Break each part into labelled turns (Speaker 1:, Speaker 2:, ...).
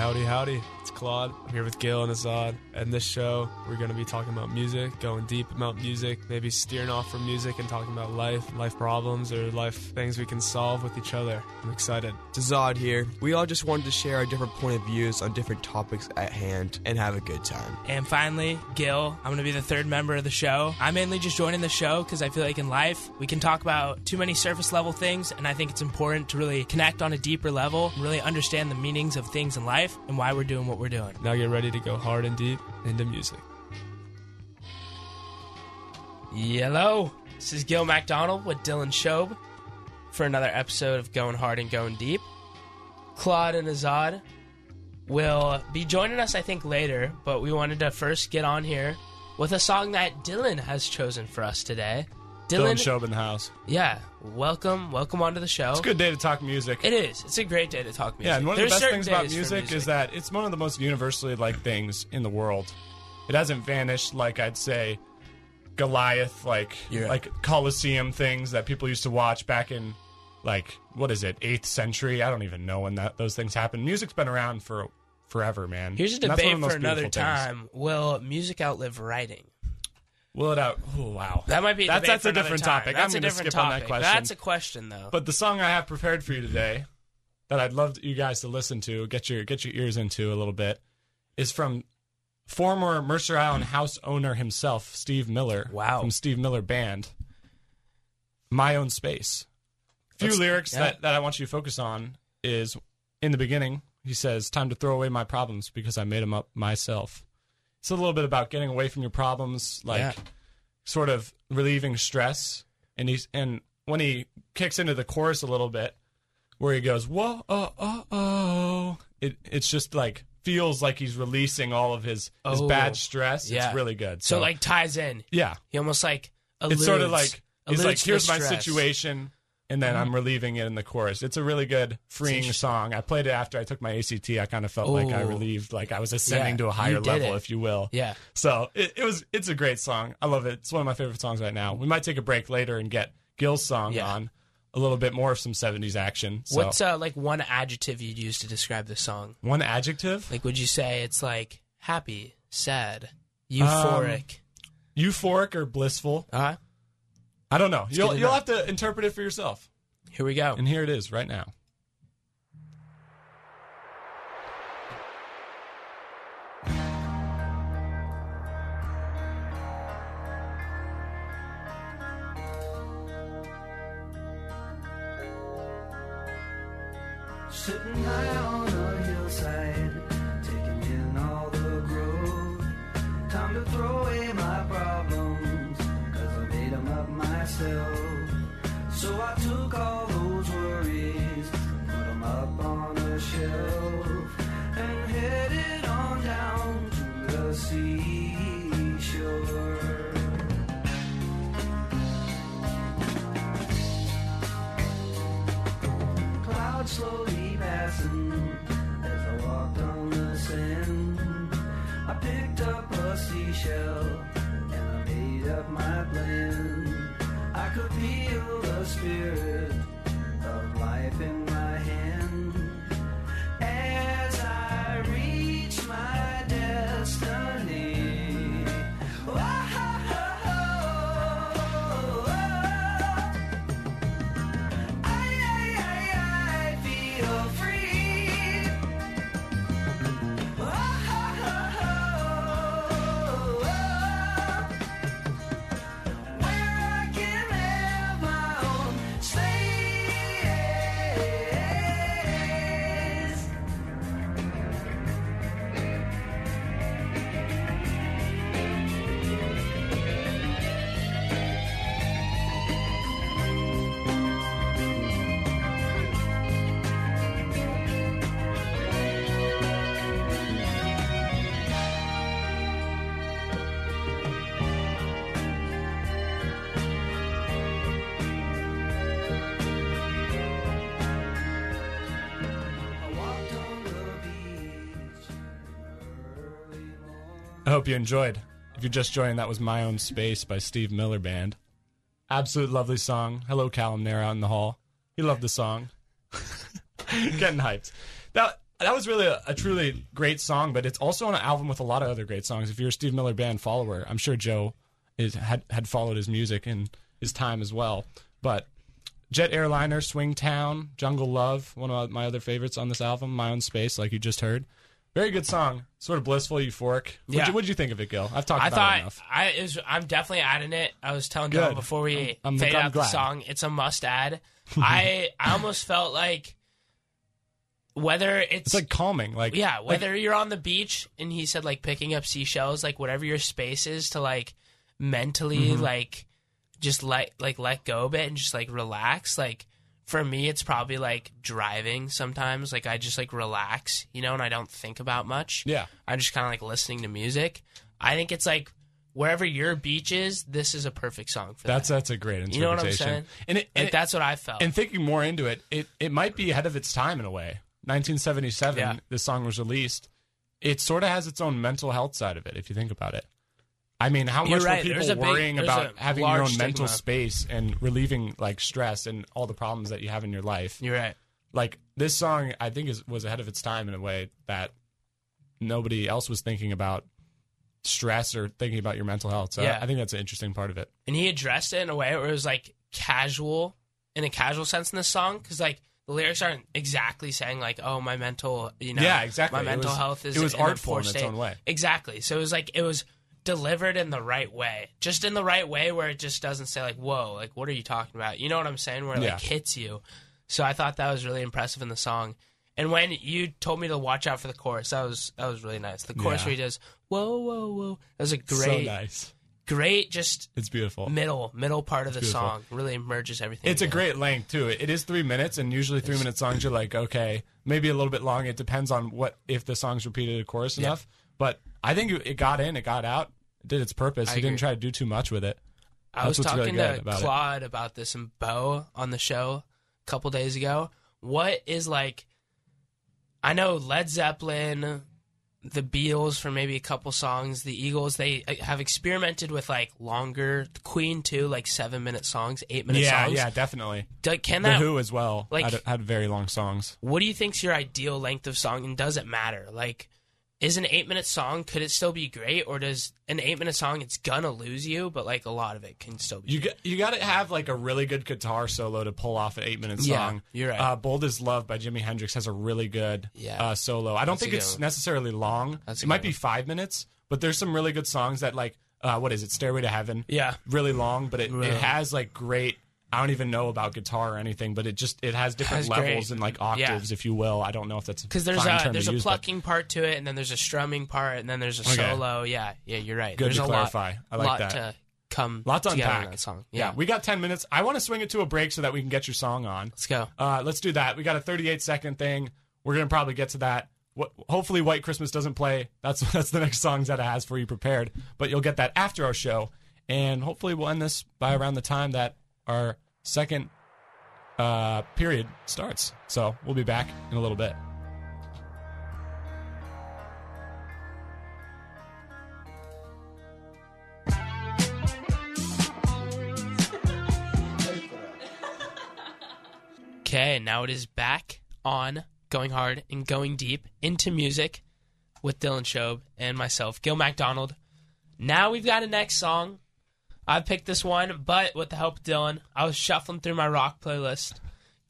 Speaker 1: howdy, howdy. It's Claude. I'm here with Gill and Azad. And this show, we're going to be talking about music, going deep about music, maybe steering off from music and talking about life, life problems, or life things we can solve with each other. I'm excited.
Speaker 2: It's Azad here. We all just wanted to share our different point of views on different topics at hand and have a good time.
Speaker 3: And finally, Gill, I'm going to be the third member of the show. I'm mainly just joining the show because I feel like in life, we can talk about too many surface level things, and I think it's important to really connect on a deeper level, and really understand the meanings of things in life and why we're doing what we're doing.
Speaker 1: Now get ready to go hard and deep into music.
Speaker 3: Hello, this is Gill MacDonald with Dylan Shobe for another episode of Going Hard and Going Deep. Claude and Azad will be joining us, I think, later, but we wanted to first get on here with a song that Dylan has chosen for us today.
Speaker 4: Dylan Shobe in the house.
Speaker 3: Yeah, welcome, welcome onto the show.
Speaker 4: It's a good day to talk music.
Speaker 3: It is. It's a great day to talk music.
Speaker 4: Yeah, and one of
Speaker 3: There's
Speaker 4: the best things about
Speaker 3: for
Speaker 4: music, is that it's one of the most universally liked things in the world. It hasn't vanished like I'd say Goliath, like
Speaker 2: Yeah.
Speaker 4: like Colosseum things that people used to watch back in like what is it, eighth century? I don't even know when that those things happened. Music's been around for forever, man.
Speaker 3: Here's a debate for another
Speaker 4: beautiful things.
Speaker 3: time. Will music outlive writing?
Speaker 4: Will it out? Oh wow,
Speaker 3: That might be a
Speaker 4: that's that's a different
Speaker 3: time.
Speaker 4: topic.
Speaker 3: That's
Speaker 4: I'm
Speaker 3: a different
Speaker 4: on that
Speaker 3: topic.
Speaker 4: question.
Speaker 3: That's a question, though.
Speaker 4: But the song I have prepared for you today, that I'd love you guys to listen to, get your get your ears into a little bit, is from former Mercer Island house owner himself, Steve Miller.
Speaker 3: Wow.
Speaker 4: From Steve Miller Band. My Own Space. A few
Speaker 3: Let's-
Speaker 4: lyrics
Speaker 3: yeah.
Speaker 4: that, that I want you to focus on is in the beginning, he says, Time to throw away my problems because I made them up myself. It's a little bit about getting away from your problems, like
Speaker 3: Yeah.
Speaker 4: sort of relieving stress. And he's and when he kicks into the chorus a little bit, where he goes, "Whoa, oh, oh, oh," it it's just like feels like he's releasing all of his his
Speaker 3: Oh,
Speaker 4: bad stress.
Speaker 3: yeah.
Speaker 4: It's really good.
Speaker 3: so like ties in.
Speaker 4: yeah,
Speaker 3: He almost like
Speaker 4: it's sort of like he's like, "Here's my situation." And then I'm relieving it in the chorus. It's a really good, freeing song. I played it after I took my ACT. I kind of felt like I relieved, like I was ascending
Speaker 3: Yeah,
Speaker 4: to a higher level,
Speaker 3: it.
Speaker 4: if you will.
Speaker 3: Yeah.
Speaker 4: So it, it was it's a great song. I love it. It's one of my favorite songs right now. We might take a break later and get Gill's song
Speaker 3: Yeah.
Speaker 4: on a little bit more of some 70s action. So
Speaker 3: What's uh, like one adjective you'd use to describe the song?
Speaker 4: one adjective?
Speaker 3: Like, would you say it's like happy, sad,
Speaker 4: Um,
Speaker 3: euphoric?
Speaker 4: Euphoric or blissful?
Speaker 3: uh,
Speaker 4: I don't know. You'll you'll have to interpret it for yourself.
Speaker 3: here we go.
Speaker 4: And here it is right now.
Speaker 5: A seashell and I made up my plan. I could feel the spirit I
Speaker 4: hope you enjoyed. If you're just joining, that was My Own Space by Steve Miller Band. Absolute lovely song. Hello, Callum there out in the hall. He loved the song. Getting hyped. That that was really a, a truly great song, but it's also on an album with a lot of other great songs. If you're a Steve Miller Band follower, I'm sure Joe is had had followed his music in his time as well. But Jet Airliner, Swing Town, Jungle Love, one of my other favorites on this album, My Own Space, like you just heard. Very good song, sort of blissful, euphoric. What'd,
Speaker 3: Yeah.
Speaker 4: you, what'd you think of it, Gill? I've talked
Speaker 3: I
Speaker 4: about it
Speaker 3: thought
Speaker 4: enough.
Speaker 3: I it was, I'm definitely adding it. I was telling
Speaker 4: Good.
Speaker 3: Dylan before we
Speaker 4: I'm- I'm-
Speaker 3: fade
Speaker 4: I'm
Speaker 3: out the song. It's a must add. I I almost felt like whether it's,
Speaker 4: It's like calming, like
Speaker 3: yeah,
Speaker 4: like-
Speaker 3: whether you're on the beach and he said like picking up seashells, like whatever your space is to like mentally
Speaker 4: Mm-hmm.
Speaker 3: like just let like let go a bit and just like relax. Like for me, it's probably like driving. Sometimes like I just like relax, you know, and I don't think about much.
Speaker 4: yeah.
Speaker 3: I'm just kind of like listening to music. I think it's like wherever your beach is, this is a perfect song for
Speaker 4: That's
Speaker 3: that.
Speaker 4: that's a great interpretation.
Speaker 3: You know what I'm saying?
Speaker 4: And it, and
Speaker 3: Like that's what I felt.
Speaker 4: and thinking more into it, it it might be ahead of its time in a way. 1977,
Speaker 3: Yeah.
Speaker 4: this song was released. It sort of has its own mental health side of it, if you think about it. I mean, how
Speaker 3: You're
Speaker 4: much
Speaker 3: right.
Speaker 4: were people
Speaker 3: There's a big-
Speaker 4: worrying about having your own
Speaker 3: large
Speaker 4: mental space and relieving like stress and all the problems that you have in your life?
Speaker 3: You're right.
Speaker 4: Like this song, I think is was ahead of its time in a way that nobody else was thinking about stress or thinking about your mental health. So
Speaker 3: Yeah.
Speaker 4: I think that's an interesting part of it.
Speaker 3: and he addressed it in a way where it was like casual in a casual sense in this song because like the lyrics aren't exactly saying like oh my mental you know
Speaker 4: Yeah, exactly.
Speaker 3: my mental
Speaker 4: was-
Speaker 3: health is
Speaker 4: it was
Speaker 3: in
Speaker 4: artful in its
Speaker 3: state.
Speaker 4: own way.
Speaker 3: exactly so it was like it was delivered in the right way just in the right way where it just doesn't say like whoa like what are you talking about you know what i'm saying where it
Speaker 4: Yeah.
Speaker 3: like hits you so i thought that was really impressive in the song and when you told me to watch out for the chorus that was that was really nice the chorus
Speaker 4: Yeah.
Speaker 3: where he does whoa whoa whoa that was a great,
Speaker 4: so
Speaker 3: great
Speaker 4: nice.
Speaker 3: great just
Speaker 4: It's beautiful.
Speaker 3: middle middle part of the
Speaker 4: beautiful.
Speaker 3: song really merges everything.
Speaker 4: It's a great length too. It is three minutes, and usually three minute songs you're like, okay, maybe a little bit long. It depends on what if the song's repeated a chorus
Speaker 3: Yeah.
Speaker 4: enough. But I think it it got in, it got out, it did its purpose.
Speaker 3: I
Speaker 4: he didn't try to do too much with it.
Speaker 3: I was
Speaker 4: That's what's
Speaker 3: talking
Speaker 4: really
Speaker 3: to
Speaker 4: about it.
Speaker 3: Claude about this and Bo on the show a couple days ago. What is like? I know Led Zeppelin, the Beatles for maybe a couple songs, the Eagles. They uh, have experimented with like longer. Queen too, like seven minute songs, eight minute
Speaker 4: yeah,
Speaker 3: songs.
Speaker 4: yeah, yeah,
Speaker 3: definitely. Can
Speaker 4: The
Speaker 3: that?
Speaker 4: Who as well
Speaker 3: like-
Speaker 4: had, had very long songs.
Speaker 3: What do you think's your ideal length of song, and does it matter? Like, is an eight minute song could it still be great, or does an eight minute song it's gonna lose you, but like a lot of it can still be.
Speaker 4: You got you got to have like a really good guitar solo to pull off an eight minute
Speaker 3: Yeah,
Speaker 4: song.
Speaker 3: you're right.
Speaker 4: Uh, "Bold as Love" by Jimi Hendrix has a really good
Speaker 3: Yeah.
Speaker 4: uh, solo. I don't
Speaker 3: That's
Speaker 4: think it's
Speaker 3: one.
Speaker 4: necessarily long.
Speaker 3: That's
Speaker 4: it might
Speaker 3: good
Speaker 4: be five minutes, but there's some really good songs that like uh, what is it? "Stairway to Heaven."
Speaker 3: Yeah.
Speaker 4: really long, but it,
Speaker 3: Really.
Speaker 4: it has like great. I don't even know about guitar or anything, but it just it has different
Speaker 3: Has
Speaker 4: levels
Speaker 3: great-
Speaker 4: and like octaves, if you will. I don't know if that's
Speaker 3: because there's a there's a
Speaker 4: use, but
Speaker 3: plucking part to it, and then there's a strumming part, and then there's a
Speaker 4: Okay.
Speaker 3: solo. Yeah, yeah, you're right.
Speaker 4: Good
Speaker 3: there's
Speaker 4: to
Speaker 3: a
Speaker 4: clarify.
Speaker 3: lot,
Speaker 4: I like
Speaker 3: lot
Speaker 4: that.
Speaker 3: to come
Speaker 4: Lot to unpack.
Speaker 3: that song.
Speaker 4: Yeah.
Speaker 3: Yeah,
Speaker 4: we got ten minutes. I want to swing it to a break so that we can get your song on.
Speaker 3: let's go.
Speaker 4: Uh, let's do that. We got a 38 second thing. We're gonna probably get to that. What, hopefully, White Christmas doesn't play. That's that's the next song Zeta has for you prepared. But you'll get that after our show, and hopefully, we'll end this by around the time that our second uh, period starts. So we'll be back in a little bit.
Speaker 3: Okay, now it is back on going hard and going deep into music with Dylan Shobe and myself, Gill MacDonald. Now we've got a next song. I picked this one, but with the help of Dylan, I was shuffling through my rock playlist,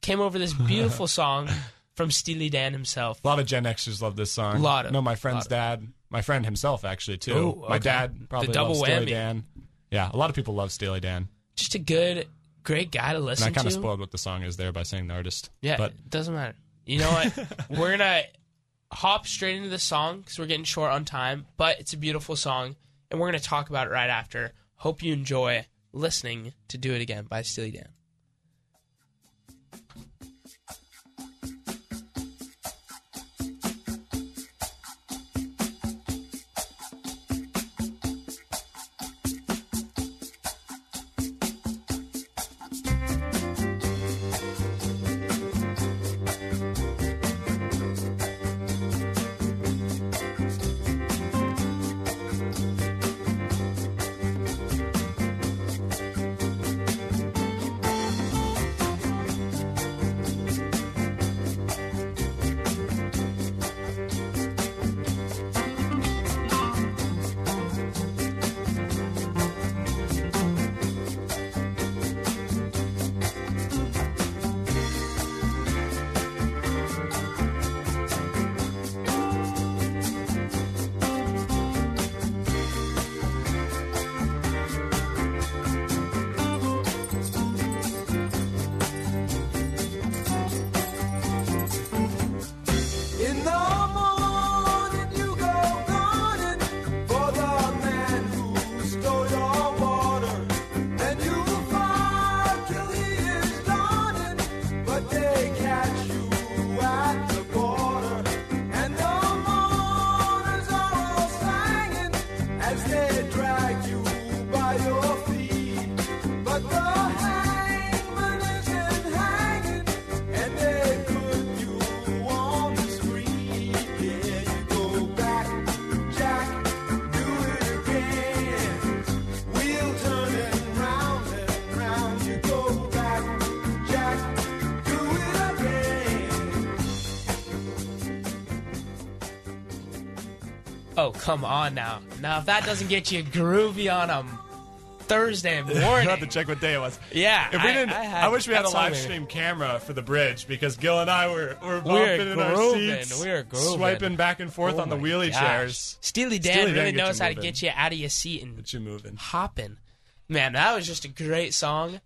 Speaker 3: came over this beautiful song from Steely Dan himself.
Speaker 4: A lot of Gen Xers love this song.
Speaker 3: A Lot of-
Speaker 4: no, my friend's dad, my friend himself actually too.
Speaker 3: Ooh,
Speaker 4: My dad probably
Speaker 3: The double
Speaker 4: loves Steely
Speaker 3: whammy.
Speaker 4: Dan. Yeah, a lot of people love Steely Dan.
Speaker 3: Just a good, great guy to
Speaker 4: And
Speaker 3: listen
Speaker 4: I kind of spoiled what the song is there by saying the artist.
Speaker 3: Yeah,
Speaker 4: but
Speaker 3: it doesn't matter. You know what? we're gonna hop straight into the song because we're getting short on time, but it's a beautiful song, and we're gonna talk about it right after. Hope you enjoy listening to "Do It Again" by Steely Dan. Oh, come on now. Now, if that doesn't get you groovy on a Thursday
Speaker 4: I
Speaker 3: morning.
Speaker 4: have to check what day it was.
Speaker 3: Yeah,
Speaker 4: If we
Speaker 3: I-
Speaker 4: didn't,
Speaker 3: I
Speaker 4: I, wish we had a live stream camera for the bridge because Gill and I were were
Speaker 3: We're
Speaker 4: bumping in our seats,
Speaker 3: We're grooving.
Speaker 4: swiping back and forth
Speaker 3: Oh
Speaker 4: on the wheelie
Speaker 3: gosh.
Speaker 4: chairs.
Speaker 3: Steely Dan
Speaker 4: Steely Dan
Speaker 3: really
Speaker 4: get
Speaker 3: knows how to get you out of your seat and
Speaker 4: Get you moving.
Speaker 3: hopping. Man, that was just a great song.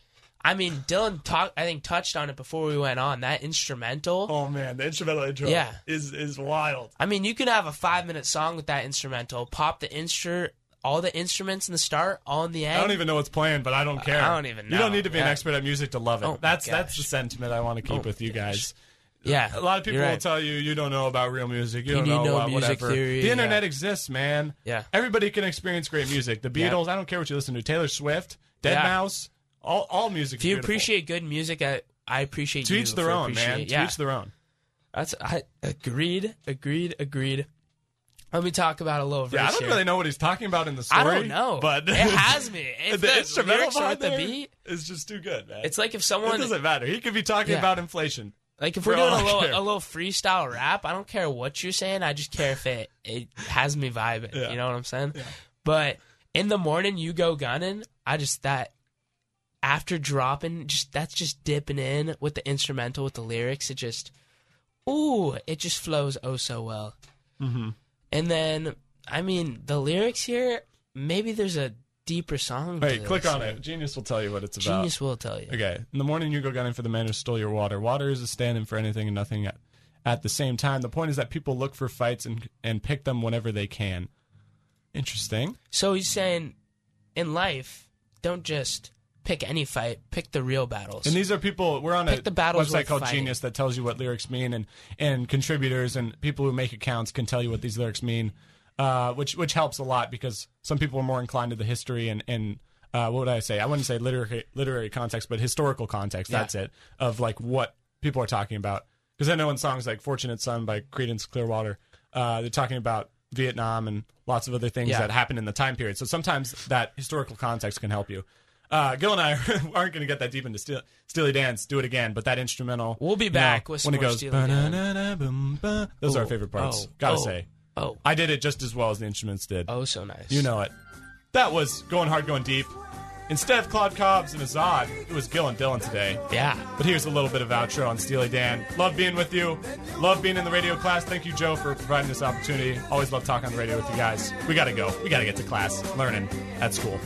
Speaker 3: I mean, Dylan talk, I think touched on it before we went on. That instrumental.
Speaker 4: Oh man, the instrumental intro
Speaker 3: Yeah.
Speaker 4: is is wild.
Speaker 3: I mean, you can have a five minute song with that instrumental. Pop the instru all the instruments in the start, all in the end.
Speaker 4: I don't even know what's playing, but I don't care.
Speaker 3: I don't even
Speaker 4: You don't need to be an expert at music to love it.
Speaker 3: Oh
Speaker 4: that's that's the sentiment I want to keep
Speaker 3: Oh
Speaker 4: with you
Speaker 3: gosh.
Speaker 4: guys.
Speaker 3: Yeah,
Speaker 4: A lot of people
Speaker 3: you're
Speaker 4: will tell you you don't know about real music. You,
Speaker 3: You
Speaker 4: don't know
Speaker 3: no
Speaker 4: about
Speaker 3: music
Speaker 4: whatever.
Speaker 3: theory,
Speaker 4: the internet
Speaker 3: yeah.
Speaker 4: exists, man.
Speaker 3: Yeah.
Speaker 4: Everybody can experience great music. The
Speaker 3: Yeah.
Speaker 4: Beatles. I don't care what you listen to. Taylor Swift, Dead
Speaker 3: Yeah.
Speaker 4: Mouse. All all music.
Speaker 3: If you appreciate good music, I, I appreciate
Speaker 4: to
Speaker 3: you
Speaker 4: each their own, man.
Speaker 3: appreciate-
Speaker 4: To
Speaker 3: Yeah,
Speaker 4: each their own.
Speaker 3: that's I agreed, agreed, agreed. Let me talk about a little
Speaker 4: Yeah, I don't
Speaker 3: here.
Speaker 4: really know what he's talking about in the story.
Speaker 3: I don't know,
Speaker 4: but
Speaker 3: it has me. If
Speaker 4: the,
Speaker 3: the,
Speaker 4: instrumental part
Speaker 3: the beat,
Speaker 4: is just too good, man.
Speaker 3: it's like if
Speaker 4: it
Speaker 3: someone
Speaker 4: doesn't matter. He could be talking
Speaker 3: Yeah.
Speaker 4: about inflation.
Speaker 3: Like if
Speaker 4: For
Speaker 3: we're doing a little
Speaker 4: care.
Speaker 3: a little freestyle rap, I don't care what you're saying. I just care if it it has me vibing.
Speaker 4: Yeah.
Speaker 3: You know what I'm saying? Yeah. But in the morning, you go gunning. I just that after dropping, just that's just dipping in with the instrumental with the lyrics. It just ooh, it just flows oh so well. Mm-hmm. And then I mean the lyrics here. Maybe there's a deeper song.
Speaker 4: Hey, click
Speaker 3: this.
Speaker 4: on it. Genius will tell you what it's about.
Speaker 3: Genius will tell you.
Speaker 4: Okay. In the morning, you go gunning for the man who stole your water. Water is a stand in for anything and nothing at, at the same time. The point is that people look for fights and and pick them whenever they can. Interesting.
Speaker 3: So he's saying, in life, don't just pick any fight, pick the real battles.
Speaker 4: And these are people. We're on a
Speaker 3: Pick the battles
Speaker 4: website called
Speaker 3: fighting.
Speaker 4: Genius that tells you what lyrics mean, and and contributors and people who make accounts can tell you what these lyrics mean, uh, which which helps a lot because some people are more inclined to the history and and. Uh, what would I say? I wouldn't say literary literary context, but historical context.
Speaker 3: Yeah.
Speaker 4: That's it of like what people are talking about. Because I know in songs like "Fortunate Son" by Creedence Clearwater, uh, they're talking about Vietnam and lots of other things
Speaker 3: Yeah.
Speaker 4: that happened in the time period. So sometimes that historical context can help you. Uh, Gill and I aren't going to get that deep into Steely, Steely Dan's "Do It Again," but that instrumental.
Speaker 3: We'll be
Speaker 4: you
Speaker 3: back
Speaker 4: know,
Speaker 3: with
Speaker 4: when it goes.
Speaker 3: Dan.
Speaker 4: "Ba-na-na-na-bum-ba," Those are our
Speaker 3: Oh,
Speaker 4: favorite parts.
Speaker 3: oh,
Speaker 4: Gotta
Speaker 3: oh,
Speaker 4: say,
Speaker 3: oh,
Speaker 4: I did it just as well as the instruments did.
Speaker 3: oh, so nice.
Speaker 4: You know it. That was going hard, going deep. Instead of Claude Cobbs and Azad, it was Gill and Dylan today.
Speaker 3: Yeah.
Speaker 4: But here's a little bit of outro on Steely Dan. Love being with you. Love being in the radio class. Thank you, Joe, for providing this opportunity. Always love talking on the radio with you guys. We gotta go. We gotta get to class. Learning at school.